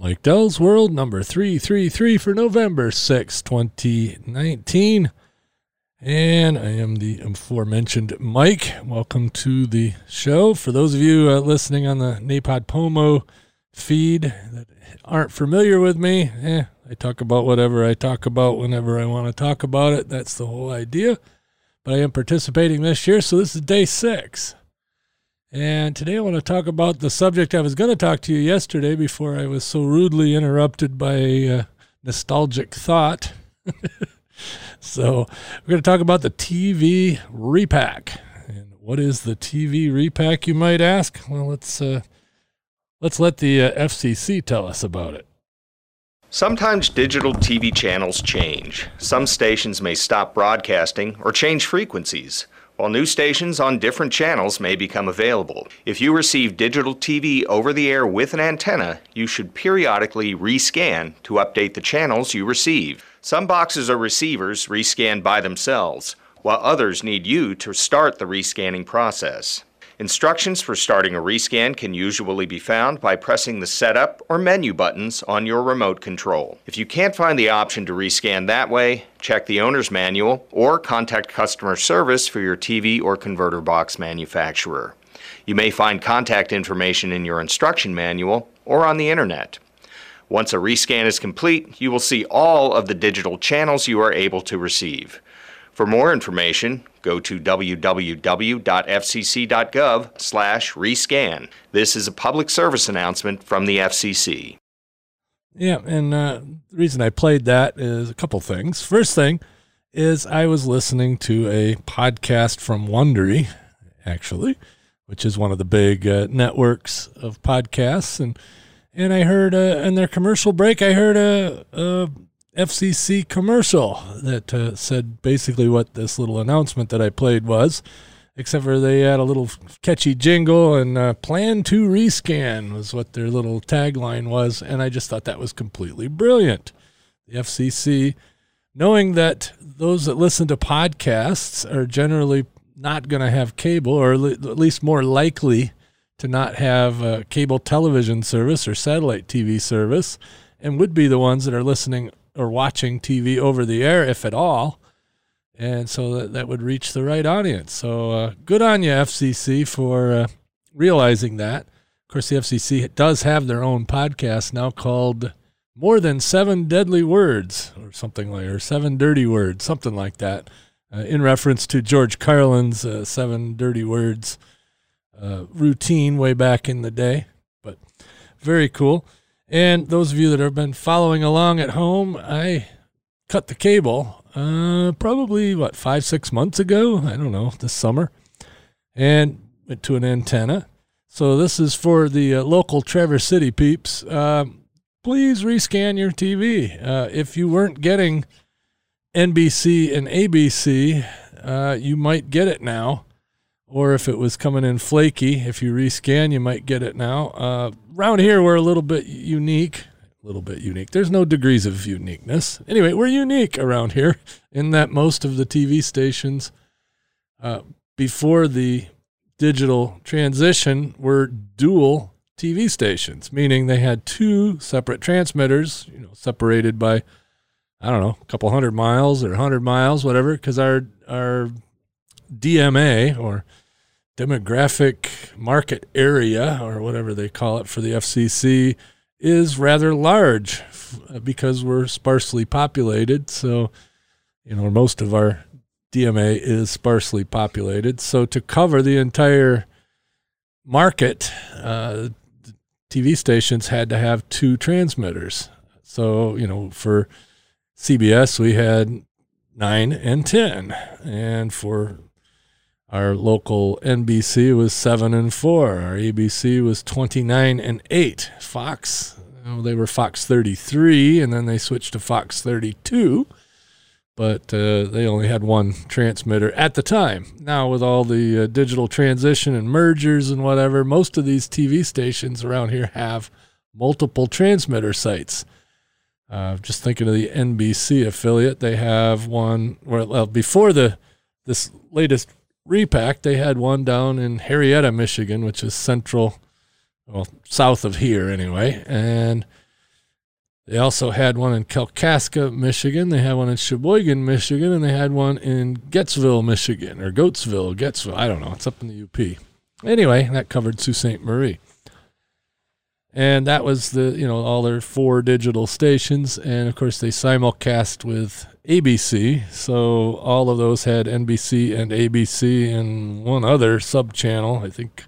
Mike Dell's World number 333 for November 6, 2019. And I am the aforementioned Mike. Welcome to the show. For those of you uh, listening on the Napod Pomo feed that aren't familiar with me, eh, I talk about whatever I talk about whenever I want to talk about it. That's the whole idea. But I am participating this year, so this is day six. And today I want to talk about the subject I was going to talk to you yesterday before I was so rudely interrupted by a uh, nostalgic thought. so we're going to talk about the TV repack. And what is the TV repack, you might ask? Well, let's uh, let's let the uh, FCC tell us about it. Sometimes digital TV channels change. Some stations may stop broadcasting or change frequencies while new stations on different channels may become available. If you receive digital TV over the air with an antenna, you should periodically rescan to update the channels you receive. Some boxes or receivers rescan by themselves, while others need you to start the rescanning process. Instructions for starting a rescan can usually be found by pressing the Setup or Menu buttons on your remote control. If you can't find the option to rescan that way, check the owner's manual or contact customer service for your TV or converter box manufacturer. You may find contact information in your instruction manual or on the internet. Once a rescan is complete, you will see all of the digital channels you are able to receive. For more information, go to www.fcc.gov/rescan. This is a public service announcement from the FCC. Yeah, and uh, the reason I played that is a couple things. First thing is I was listening to a podcast from Wondery, actually, which is one of the big uh, networks of podcasts, and and I heard uh, in their commercial break, I heard a, a FCC commercial that uh, said basically what this little announcement that I played was, except for they had a little catchy jingle and uh, plan to rescan was what their little tagline was. And I just thought that was completely brilliant. The FCC, knowing that those that listen to podcasts are generally not going to have cable, or at least more likely to not have a cable television service or satellite TV service, and would be the ones that are listening or watching TV over the air, if at all. And so that, that would reach the right audience. So uh, good on you, FCC, for uh, realizing that. Of course, the FCC does have their own podcast now called More Than Seven Deadly Words, or something like, or Seven Dirty Words, something like that, uh, in reference to George Carlin's uh, Seven Dirty Words uh, routine way back in the day. But very cool. And those of you that have been following along at home, I cut the cable uh, probably, what, five, six months ago? I don't know, this summer, and went to an antenna. So this is for the uh, local Traverse City peeps. Uh, please rescan your TV. Uh, if you weren't getting NBC and ABC, uh, you might get it now or if it was coming in flaky, if you rescan, you might get it now. Uh, around here, we're a little bit unique. A little bit unique. There's no degrees of uniqueness. Anyway, we're unique around here in that most of the TV stations uh, before the digital transition were dual TV stations, meaning they had two separate transmitters, you know, separated by I don't know, a couple hundred miles or hundred miles, whatever, because our our DMA or demographic market area or whatever they call it for the FCC is rather large because we're sparsely populated. So, you know, most of our DMA is sparsely populated. So, to cover the entire market, uh, TV stations had to have two transmitters. So, you know, for CBS, we had nine and 10. And for our local NBC was seven and four. Our ABC was twenty nine and eight. Fox, know, they were Fox thirty three, and then they switched to Fox thirty two. But uh, they only had one transmitter at the time. Now, with all the uh, digital transition and mergers and whatever, most of these TV stations around here have multiple transmitter sites. Uh, just thinking of the NBC affiliate, they have one. Well, before the this latest repack, they had one down in Harrietta, Michigan, which is central, well, south of here anyway. And They also had one in Kalkaska, Michigan. They had one in Cheboygan, Michigan, and they had one in Gettsville, Michigan, or Goatsville, Gettsville. I don't know. It's up in the UP. Anyway, that covered Sault Ste. Marie. And that was the, you know, all their four digital stations. And of course, they simulcast with ABC. So all of those had NBC and ABC and one other sub channel. I think,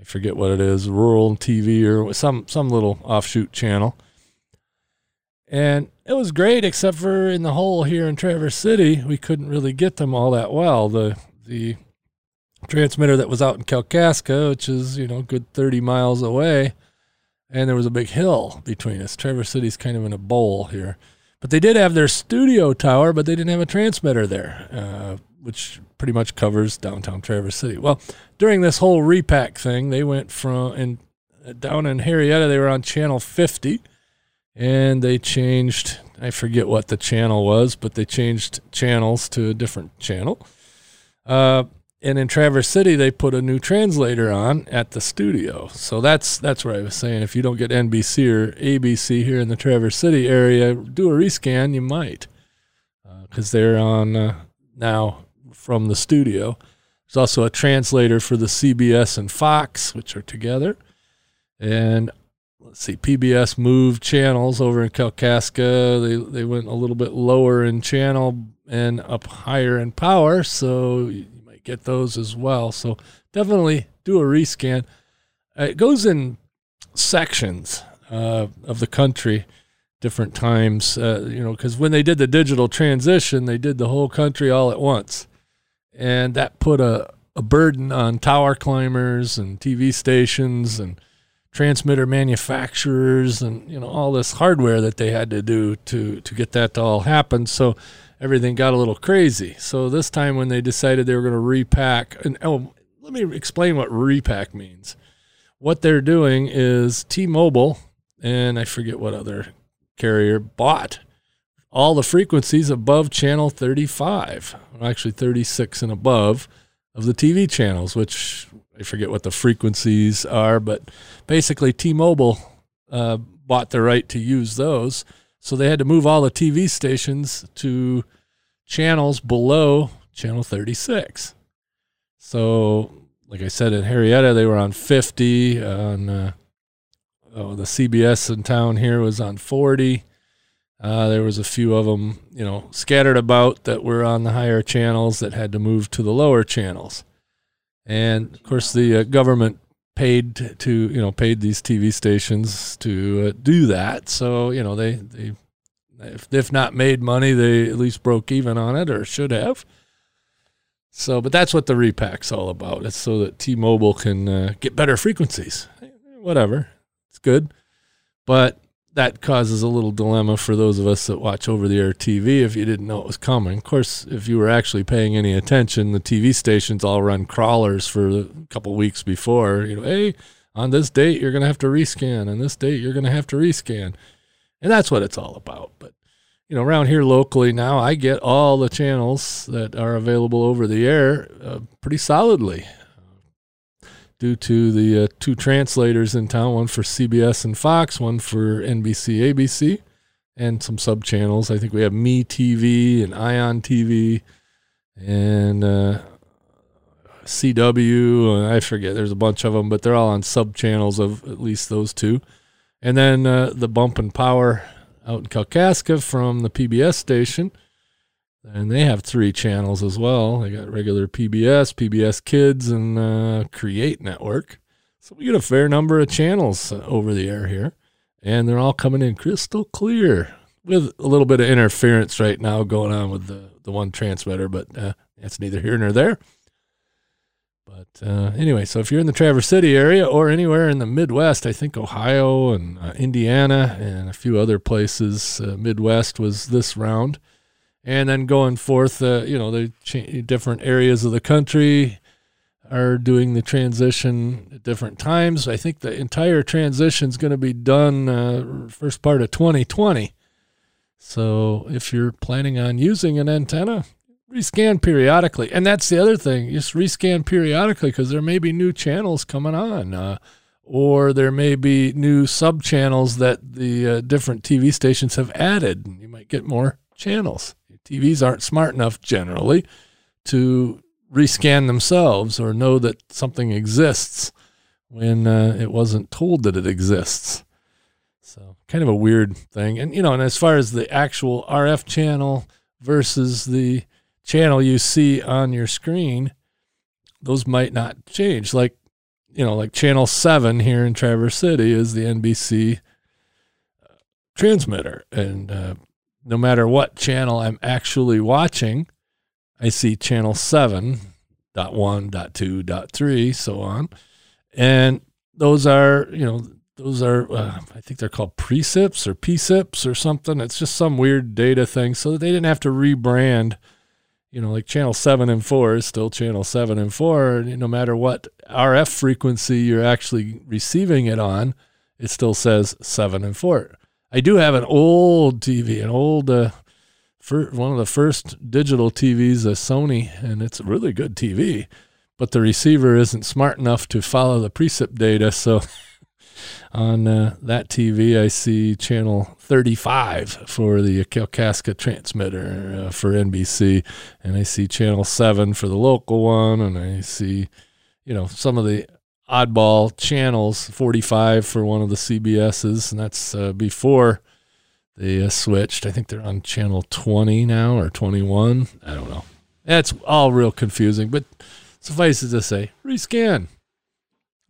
I forget what it is, rural TV or some, some little offshoot channel and it was great, except for in the hole here in Traverse City, we couldn't really get them all that well. The the transmitter that was out in Kalkaska, which is you know good thirty miles away, and there was a big hill between us. Traverse City's kind of in a bowl here, but they did have their studio tower, but they didn't have a transmitter there, uh, which pretty much covers downtown Traverse City. Well, during this whole repack thing, they went from and down in Harrietta, they were on channel fifty and they changed i forget what the channel was but they changed channels to a different channel uh, and in traverse city they put a new translator on at the studio. So that's that's where i was saying. If you don't get nbc or abc here in the traverse city area do a rescan you might because uh, they're on uh, now from the studio. There's also a translator for the cbs and fox which are together. And let's see, PBS moved channels over in Kalkaska. They they went a little bit lower in channel and up higher in power, so you get those as well. So definitely do a rescan. Uh, it goes in sections uh, of the country, different times. Uh, you know, because when they did the digital transition, they did the whole country all at once, and that put a a burden on tower climbers and TV stations and transmitter manufacturers and you know all this hardware that they had to do to to get that to all happen so everything got a little crazy. So this time when they decided they were going to repack and oh let me explain what repack means. What they're doing is T-Mobile and I forget what other carrier bought all the frequencies above channel 35 actually 36 and above of the TV channels which I forget what the frequencies are, but basically T-Mobile uh, bought the right to use those, so they had to move all the TV stations to channels below channel 36. So, like I said, in Harrietta they were on 50. On uh, oh, the CBS in town here was on 40. Uh, there was a few of them, you know, scattered about that were on the higher channels that had to move to the lower channels and of course the uh, government paid to you know paid these TV stations to uh, do that. So you know they they if if not made money, they at least broke even on it or should have. So, but that's what the repack's all about. It's so that T-Mobile can uh, get better frequencies. Whatever, it's good, but that causes a little dilemma for those of us that watch over the air TV if you didn't know it was coming. Of course, if you were actually paying any attention, the TV stations all run crawlers for a couple weeks before. You know, hey, on this date you're going to have to rescan, on this date you're going to have to rescan, and that's what it's all about. But you know, around here locally now, I get all the channels that are available over the air uh, pretty solidly due to the uh, two translators in town, one for CBS and Fox, one for NBC, ABC, and some sub channels. I think we have Me TV and Ion TV and uh, CW. I forget. There's a bunch of them, but they're all on sub channels of at least those two. And then uh, the Bump and Power out in Kalkaska from the PBS station and they have three channels as well. They got regular PBS, PBS Kids, and uh, Create Network. So we get a fair number of channels uh, over the air here, and they're all coming in crystal clear with a little bit of interference right now going on with the, the one transmitter, but uh, that's neither here nor there. But uh, anyway, so if you're in the Traverse City area or anywhere in the Midwest, I think Ohio and uh, Indiana and a few other places, uh, Midwest was this round and then going forth, uh, you know, the different areas of the country are doing the transition at different times. I think the entire transition is going to be done uh, first part of 2020. So if you're planning on using an antenna, rescan periodically. And that's the other thing, just rescan periodically because there may be new channels coming on. Uh, or there may be new sub channels that the uh, different TV stations have added. You might get more channels. TVs aren't smart enough generally to rescan themselves or know that something exists when uh, it wasn't told that it exists. So, kind of a weird thing. And, you know, and as far as the actual RF channel versus the channel you see on your screen, those might not change. Like, you know, like channel seven here in Traverse City is the NBC uh, transmitter. And uh, no matter what channel I'm actually watching, I see channel seven, dot one, dot two, dot three, so on. And those are, you know, those are, uh, I think they're called precips or PSIPs or something. It's just some weird data thing so that they didn't have to rebrand you know, like channel seven and four is still channel seven and four. And No matter what RF frequency you're actually receiving it on, it still says seven and four. I do have an old TV, an old, uh, one of the first digital TVs, a Sony, and it's a really good TV, but the receiver isn't smart enough to follow the precip data. So on uh, that TV, I see channel 35 for the Kalkaska transmitter uh, for NBC, and I see channel 7 for the local one, and I see, you know, some of the oddball channels, 45 for one of the CBSs, and that's uh, before they uh, switched. I think they're on channel 20 now or 21. I don't know. That's all real confusing, but suffice it to say, rescan.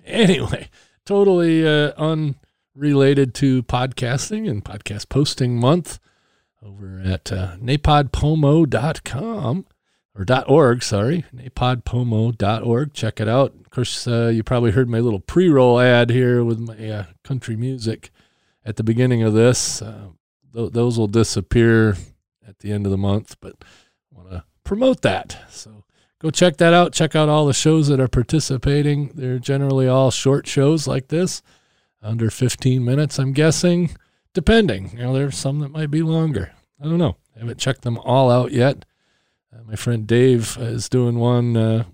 Anyway, totally uh, unrelated to podcasting and podcast posting month over at uh, napodpomo.com or dot .org, sorry, napodpomo.org. Check it out. Of course, uh, you probably heard my little pre-roll ad here with my uh, country music at the beginning of this. Uh, th- those will disappear at the end of the month, but I want to promote that. So go check that out. Check out all the shows that are participating. They're generally all short shows like this, under 15 minutes, I'm guessing, depending. You know, there's some that might be longer. I don't know. I haven't checked them all out yet. Uh, my friend Dave is doing one, uh,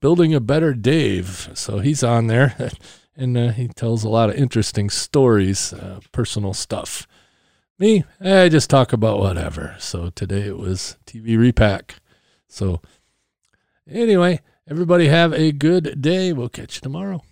Building a Better Dave. So he's on there and uh, he tells a lot of interesting stories, uh, personal stuff. Me, I just talk about whatever. So today it was TV repack. So Anyway, everybody have a good day. We'll catch you tomorrow.